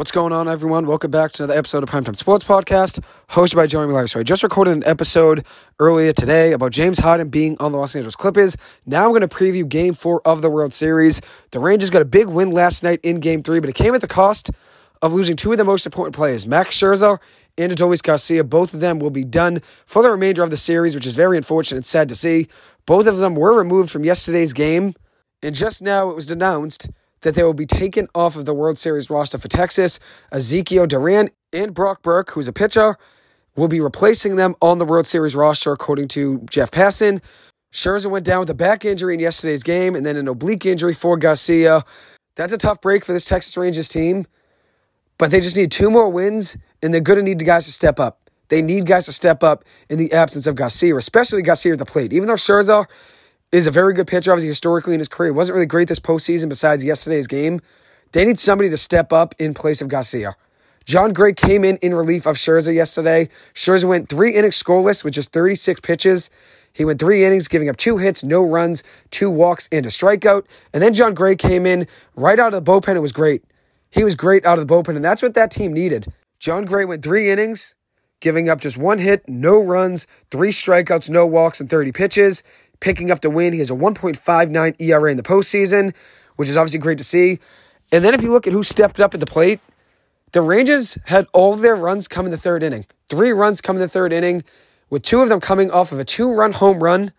What's going on, everyone? Welcome back to another episode of Primetime Sports Podcast, hosted by Jeremy Larry. So I just recorded an episode earlier today about James Harden being on the Los Angeles Clippers. Now I'm going to preview Game 4 of the World Series. The Rangers got a big win last night in Game 3, but it came at the cost of losing two of the most important players, Max Scherzer and Adolis Garcia. Both of them will be done for the remainder of the series, which is very unfortunate and sad to see. Both of them were removed from yesterday's game, and just now it was announced that they will be taken off of the World Series roster for Texas. Ezekiel Duran and Brock Burke, who's a pitcher, will be replacing them on the World Series roster, according to Jeff Passan. Scherzer went down with a back injury in yesterday's game and then an oblique injury for Garcia. That's a tough break for this Texas Rangers team, but they just need two more wins, and they're going to need the guys to step up. They need guys to step up in the absence of Garcia, especially Garcia at the plate. Even though Scherzer is a very good pitcher, obviously, historically in his career. wasn't really great this postseason besides yesterday's game. They need somebody to step up in place of Garcia. Jon Gray came in in relief of Scherzer yesterday. Scherzer went three innings scoreless, with just 36 pitches. He went three innings, giving up two hits, no runs, two walks, and a strikeout. And then Jon Gray came in right out of the bullpen. It was great. He was great out of the bullpen, and that's what that team needed. Jon Gray went three innings, giving up just one hit, no runs, three strikeouts, no walks, and 30 pitches picking up the win. He has a 1.59 ERA in the postseason, which is obviously great to see. And then if you look at who stepped up at the plate, the Rangers had all their runs come in the third inning. Three runs come in the third inning, with two of them coming off of a two run home run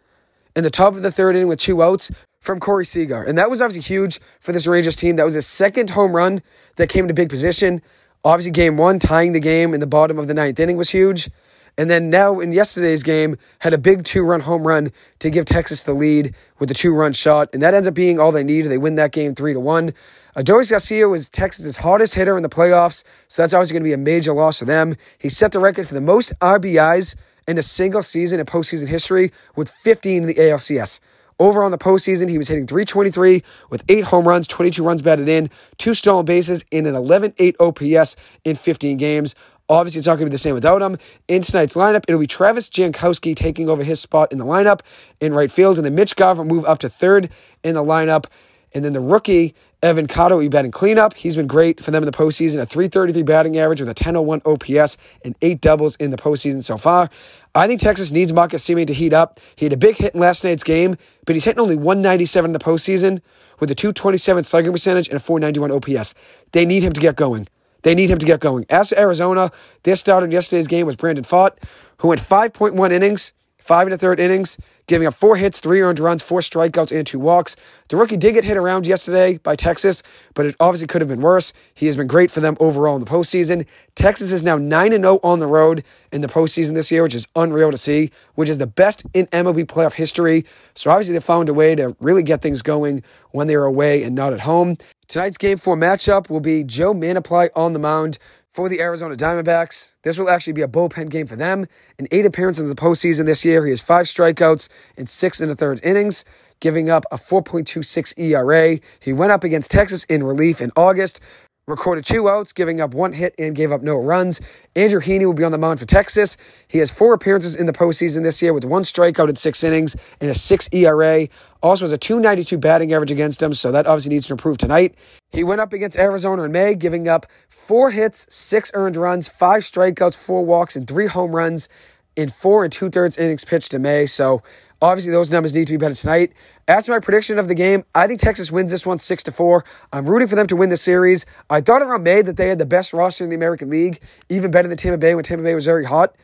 in the top of the third inning with two outs from Corey Seager. And that was obviously huge for this Rangers team. That was his second home run that came into big position. Obviously, game one, tying the game in the bottom of the ninth inning was huge. And then now in yesterday's game, had a big two run home run to give Texas the lead with the two run shot. And that ends up being all they need. They win that game three to one. Adolis Garcia was Texas's hardest hitter in the playoffs, so that's obviously going to be a major loss for them. He set the record for the most RBIs in a single season in postseason history with 15 in the ALCS. Over on the postseason, he was hitting 323 with eight home runs, 22 runs batted in, two stolen bases, and an 11 8 OPS in 15 games. Obviously, it's not going to be the same without him. In tonight's lineup, it'll be Travis Jankowski taking over his spot in the lineup in right field, and then Mitch Garver move up to third in the lineup. And then the rookie, Evan Carter, he batting cleanup. He's been great for them in the postseason. A 333 batting average with a 1001 OPS and eight doubles in the postseason so far. I think Texas needs Marcus Semien to heat up. He had a big hit in last night's game, but he's hitting only 197 in the postseason with a 227 slugging percentage and a 491 OPS. They need him to get going. They need him to get going. As for Arizona, their starter in yesterday's game was Brandon Pfaadt, who went 5.1 innings, five and a third innings, giving up four hits, three earned runs, four strikeouts, and two walks. The rookie did get hit around yesterday by Texas, but it obviously could have been worse. He has been great for them overall in the postseason. Texas is now 9 0 on the road in the postseason this year, which is unreal to see, which is the best in MLB playoff history. So obviously, they found a way to really get things going when they are away and not at home. Tonight's game four matchup will be Joe Mantiply on the mound for the Arizona Diamondbacks. This will actually be a bullpen game for them. In eight appearances in the postseason this year, he has five strikeouts and six and a third innings, giving up a 4.26 ERA. He went up against Texas in relief in August, recorded two outs, giving up one hit and gave up no runs. Andrew Heaney will be on the mound for Texas. He has four appearances in the postseason this year with one strikeout in six innings and a six ERA. Also has a 292 batting average against him, so that obviously needs to improve tonight. He went up against Arizona in May, giving up four hits, six earned runs, five strikeouts, four walks, and three home runs in four and two thirds innings pitched in May. So obviously those numbers need to be better tonight. As for my prediction of the game, I think Texas wins this one six to four. I'm rooting for them to win the series. I thought around May that they had the best roster in the American League, even better than Tampa Bay when Tampa Bay was very hot.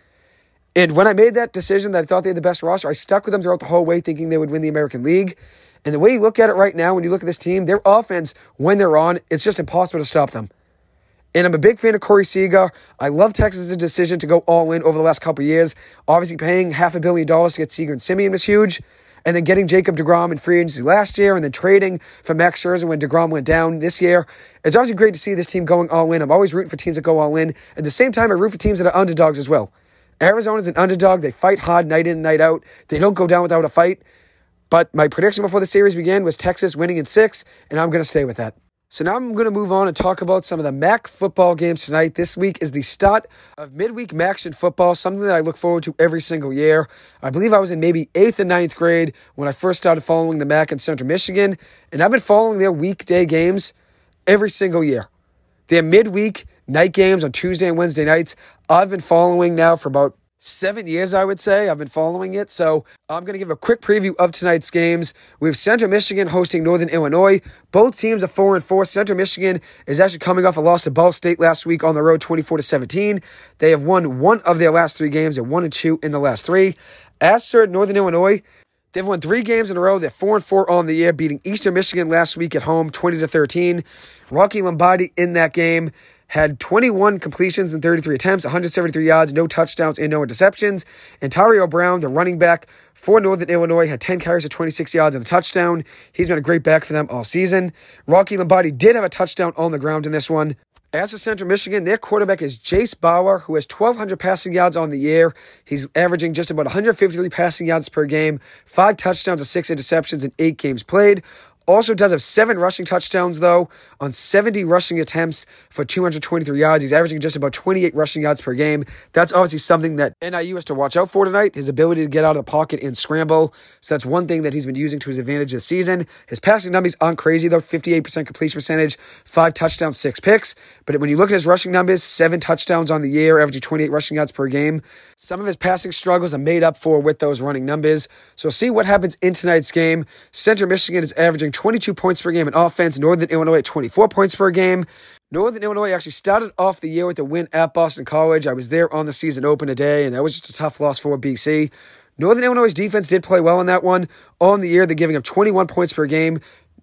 And when I made that decision that I thought they had the best roster, I stuck with them throughout the whole way, thinking they would win the American League. And the way you look at it right now, when you look at this team, their offense, when they're on, it's just impossible to stop them. And I'm a big fan of Corey Seager. I love Texas' decision to go all in over the last couple years. Obviously, paying half a billion dollars to get Seager and Semien was huge. And then getting Jacob DeGrom in free agency last year and then trading for Max Scherzer when DeGrom went down this year. It's obviously great to see this team going all in. I'm always rooting for teams that go all in. At the same time, I root for teams that are underdogs as well. Arizona's an underdog. They fight hard night in and night out. They don't go down without a fight. But my prediction before the series began was Texas winning in six, and I'm going to stay with that. So now I'm going to move on and talk about some of the MAC football games tonight. This week is the start of midweek MACtion football, something that I look forward to every single year. I believe I was in maybe eighth and ninth grade when I first started following the MAC in Central Michigan, and I've been following their weekday games every single year. Their midweek night games on Tuesday and Wednesday nights, I've been following now for about seven years, I would say. I've been following it. So I'm going to give a quick preview of tonight's games. We have Central Michigan hosting Northern Illinois. Both teams are four and four. Central Michigan is actually coming off a loss to Ball State last week on the road, 24 to 17. They have won one of their last three games. They're one and two in the last three. As for Northern Illinois, They've won three games in a row. They're four and four on the year, beating Eastern Michigan last week at home, twenty to thirteen. Rocky Lombardi in that game had 21 completions in 33 attempts, 173 yards, no touchdowns, and no interceptions. And Tario Brown, the running back for Northern Illinois, had 10 carries for 26 yards and a touchdown. He's been a great back for them all season. Rocky Lombardi did have a touchdown on the ground in this one. As for Central Michigan, their quarterback is Jase Bauer, who has 1,200 passing yards on the year. He's averaging just about 153 passing yards per game, five touchdowns and six interceptions in eight games played. Also does have seven rushing touchdowns, though, on 70 rushing attempts for 223 yards. He's averaging just about 28 rushing yards per game. That's obviously something that NIU has to watch out for tonight. His ability to get out of the pocket and scramble. So that's one thing that he's been using to his advantage this season. His passing numbers aren't crazy, though 58% completion percentage, five touchdowns, six picks. But when you look at his rushing numbers, seven touchdowns on the year, averaging 28 rushing yards per game. Some of his passing struggles are made up for with those running numbers. So see what happens in tonight's game. Central Michigan is averaging 22 points per game in offense. Northern Illinois at 24 points per game. Northern Illinois actually started off the year with a win at Boston College. I was there on the season open today, and that was just a tough loss for BC. Northern Illinois' defense did play well in that one. On the year, they're giving up 21 points per game.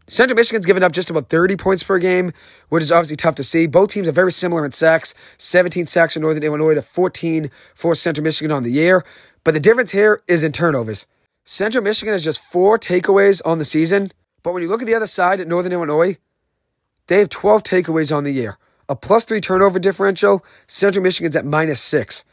Central Michigan's given up just about 30 points per game, which is obviously tough to see. Both teams are very similar in sacks 17 sacks for Northern Illinois to 14 for Central Michigan on the year. But the difference here is in turnovers. Central Michigan has just four takeaways on the season, but when you look at the other side at Northern Illinois, they have 12 takeaways on the year. A plus three turnover differential. Central Michigan's at minus six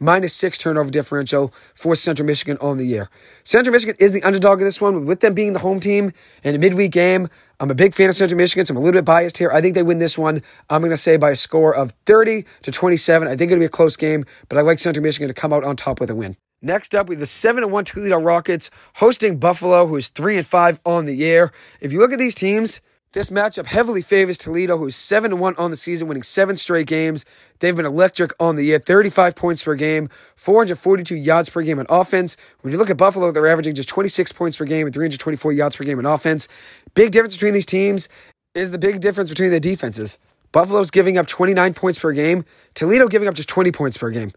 minus six turnover differential for Central Michigan on the year. Central Michigan is the underdog of this one, with them being the home team in a midweek game. I'm a big fan of Central Michigan, so I'm a little bit biased here. I think they win this one. I'm going to say by a score of 30 to 27. I think it'll be a close game, but I like Central Michigan to come out on top with a win. Next up, we have the 7 1 Toledo Rockets hosting Buffalo, who is 3 and 5 on the year. If you look at these teams, this matchup heavily favors Toledo, who's 7 1 on the season, winning seven straight games. They've been electric on the year 35 points per game, 442 yards per game on offense. When you look at Buffalo, they're averaging just 26 points per game and 324 yards per game on offense. Big difference between these teams is the big difference between the defenses. Buffalo's giving up 29 points per game, Toledo giving up just 20 points per game.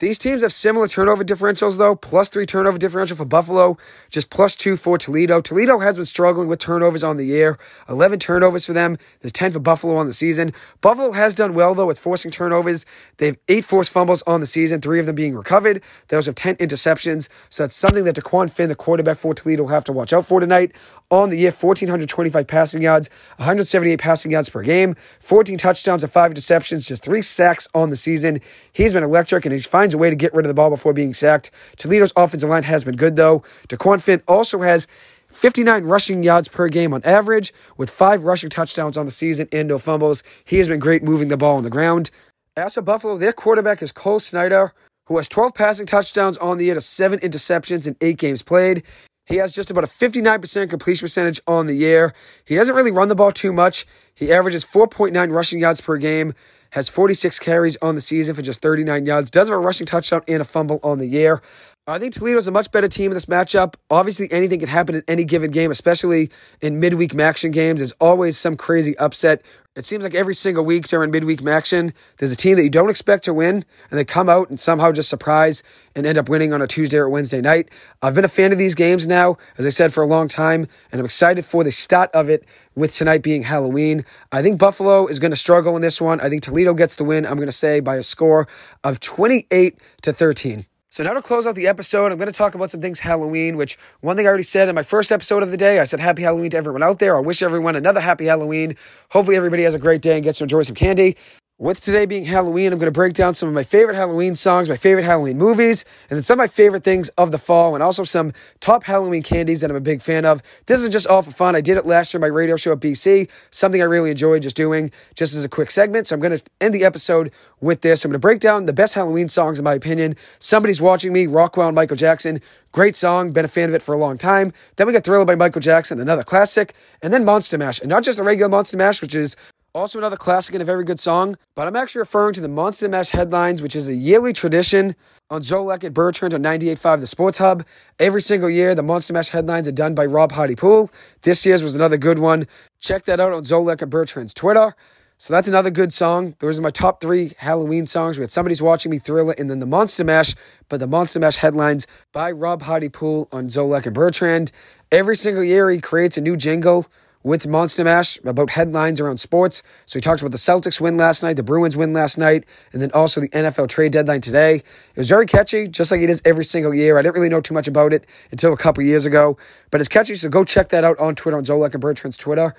These teams have similar turnover differentials, though. Plus three turnover differential for Buffalo, just plus two for Toledo. Toledo has been struggling with turnovers on the year. 11 turnovers for them. There's 10 for Buffalo on the season. Buffalo has done well, though, with forcing turnovers. They have eight forced fumbles on the season, three of them being recovered. Also have 10 interceptions. So that's something that Dequan Finn, the quarterback for Toledo, will have to watch out for tonight on the year 1,425 passing yards, 178 passing yards per game, 14 touchdowns and five interceptions, just three sacks on the season. He's been electric and he finds a way to get rid of the ball before being sacked. Toledo's offensive line has been good, though. Dequan Finn also has 59 rushing yards per game on average, with five rushing touchdowns on the season and no fumbles. He has been great moving the ball on the ground. As for Buffalo, their quarterback is Cole Snyder, who has 12 passing touchdowns on the year to seven interceptions in eight games played. He has just about a 59% completion percentage on the year. He doesn't really run the ball too much. He averages 4.9 rushing yards per game, has 46 carries on the season for just 39 yards, does have a rushing touchdown and a fumble on the year. I think Toledo's a much better team in this matchup. Obviously, anything can happen in any given game, especially in midweek MACtion games. There's always some crazy upset it seems like every single week during midweek MACtion, there's a team that you don't expect to win, and they come out and somehow just surprise and end up winning on a Tuesday or Wednesday night. I've been a fan of these games now, as I said, for a long time, and I'm excited for the start of it with tonight being Halloween. I think Buffalo is going to struggle in this one. I think Toledo gets the win. I'm going to say by a score of 28 to 13. So now to close out the episode, I'm going to talk about some things Halloween, which one thing I already said in my first episode of the day, I said happy Halloween to everyone out there. I wish everyone another happy Halloween. Hopefully everybody has a great day and gets to enjoy some candy. With today being Halloween, I'm going to break down some of my favorite Halloween songs, my favorite Halloween movies, and then some of my favorite things of the fall, and also some top Halloween candies that I'm a big fan of. This is just all for fun. I did it last year, my radio show at BC, something I really enjoyed just doing, just as a quick segment. So I'm going to end the episode with this. I'm going to break down the best Halloween songs, in my opinion. Somebody's watching me, Rockwell and Michael Jackson. Great song, been a fan of it for a long time. Then we got Thriller by Michael Jackson, another classic, and then Monster Mash, and not just a regular Monster Mash, which is Also, another classic and a very good song, but I'm actually referring to the Monster Mash headlines, which is a yearly tradition on Zolak and Bertrand on 98.5 The Sports Hub. Every single year, the Monster Mash headlines are done by Rob Hardy Pool. This year's was another good one. Check that out on Zolak and Bertrand's Twitter. So that's another good song. Those are my top three Halloween songs. We had Somebody's Watching Me, Thriller, and then the Monster Mash, but the Monster Mash headlines by Rob Hardy Pool on Zolak and Bertrand. Every single year, he creates a new jingle with Monster Mash about headlines around sports. So he talked about the Celtics win last night, the Bruins win last night, and then also the NFL trade deadline today. It was very catchy, just like it is every single year. I didn't really know too much about it until a couple years ago, but it's catchy. So go check that out on Twitter on Zolak and Bertrand's Twitter.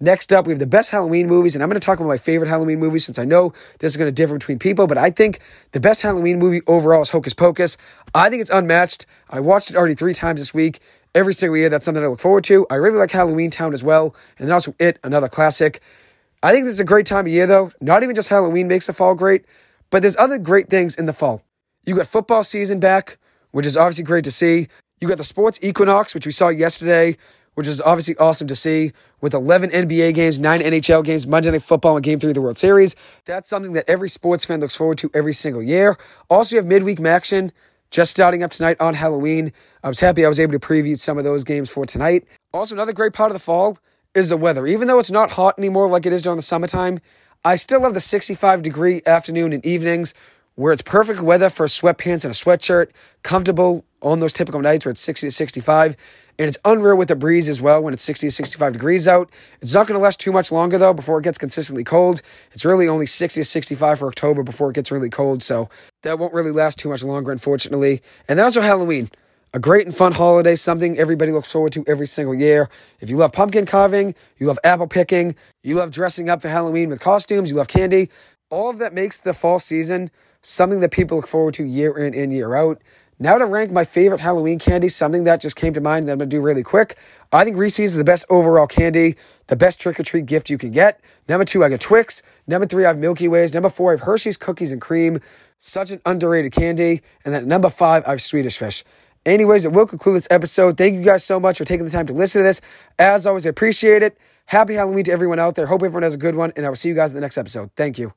Next up, we have the best Halloween movies, and I'm going to talk about my favorite Halloween movies since I know this is going to differ between people, but I think the best Halloween movie overall is Hocus Pocus. I think it's unmatched. I watched it already three times this week every single year. That's something I look forward to. I really like Halloween Town as well. And then also It, another classic. I think this is a great time of year, though. Not even just Halloween makes the fall great, but there's other great things in the fall. You got football season back, which is obviously great to see. You got the sports equinox, which we saw yesterday, which is obviously awesome to see, with 11 NBA games, 9 NHL games, Monday Night Football, and Game 3 of the World Series. That's something that every sports fan looks forward to every single year. Also, you have midweek MACtion just starting up tonight on Halloween. I was happy I was able to preview some of those games for tonight. Also, another great part of the fall is the weather. Even though it's not hot anymore like it is during the summertime, I still love the 65 degree afternoon and evenings where it's perfect weather for sweatpants and a sweatshirt, comfortable on those typical nights where it's 60 to 65. And it's unreal with the breeze as well when it's 60 to 65 degrees out. It's not going to last too much longer though before it gets consistently cold. It's really only 60 to 65 for October before it gets really cold. So that won't really last too much longer, unfortunately. And then also Halloween. A great and fun holiday, something everybody looks forward to every single year. If you love pumpkin carving, you love apple picking, you love dressing up for Halloween with costumes, you love candy, all of that makes the fall season something that people look forward to year in and year out. Now to rank my favorite Halloween candy, something that just came to mind that I'm to do really quick. I think Reese's is the best overall candy, the best trick-or-treat gift you can get. Number two, I got Twix. Number three, I have Milky Ways. Number four, I have Hershey's Cookies and Cream. Such an underrated candy. And then number five, I have Swedish Fish. Anyways, it will conclude this episode. Thank you guys so much for taking the time to listen to this. As always, I appreciate it. Happy Halloween to everyone out there. Hope everyone has a good one, and I will see you guys in the next episode. Thank you.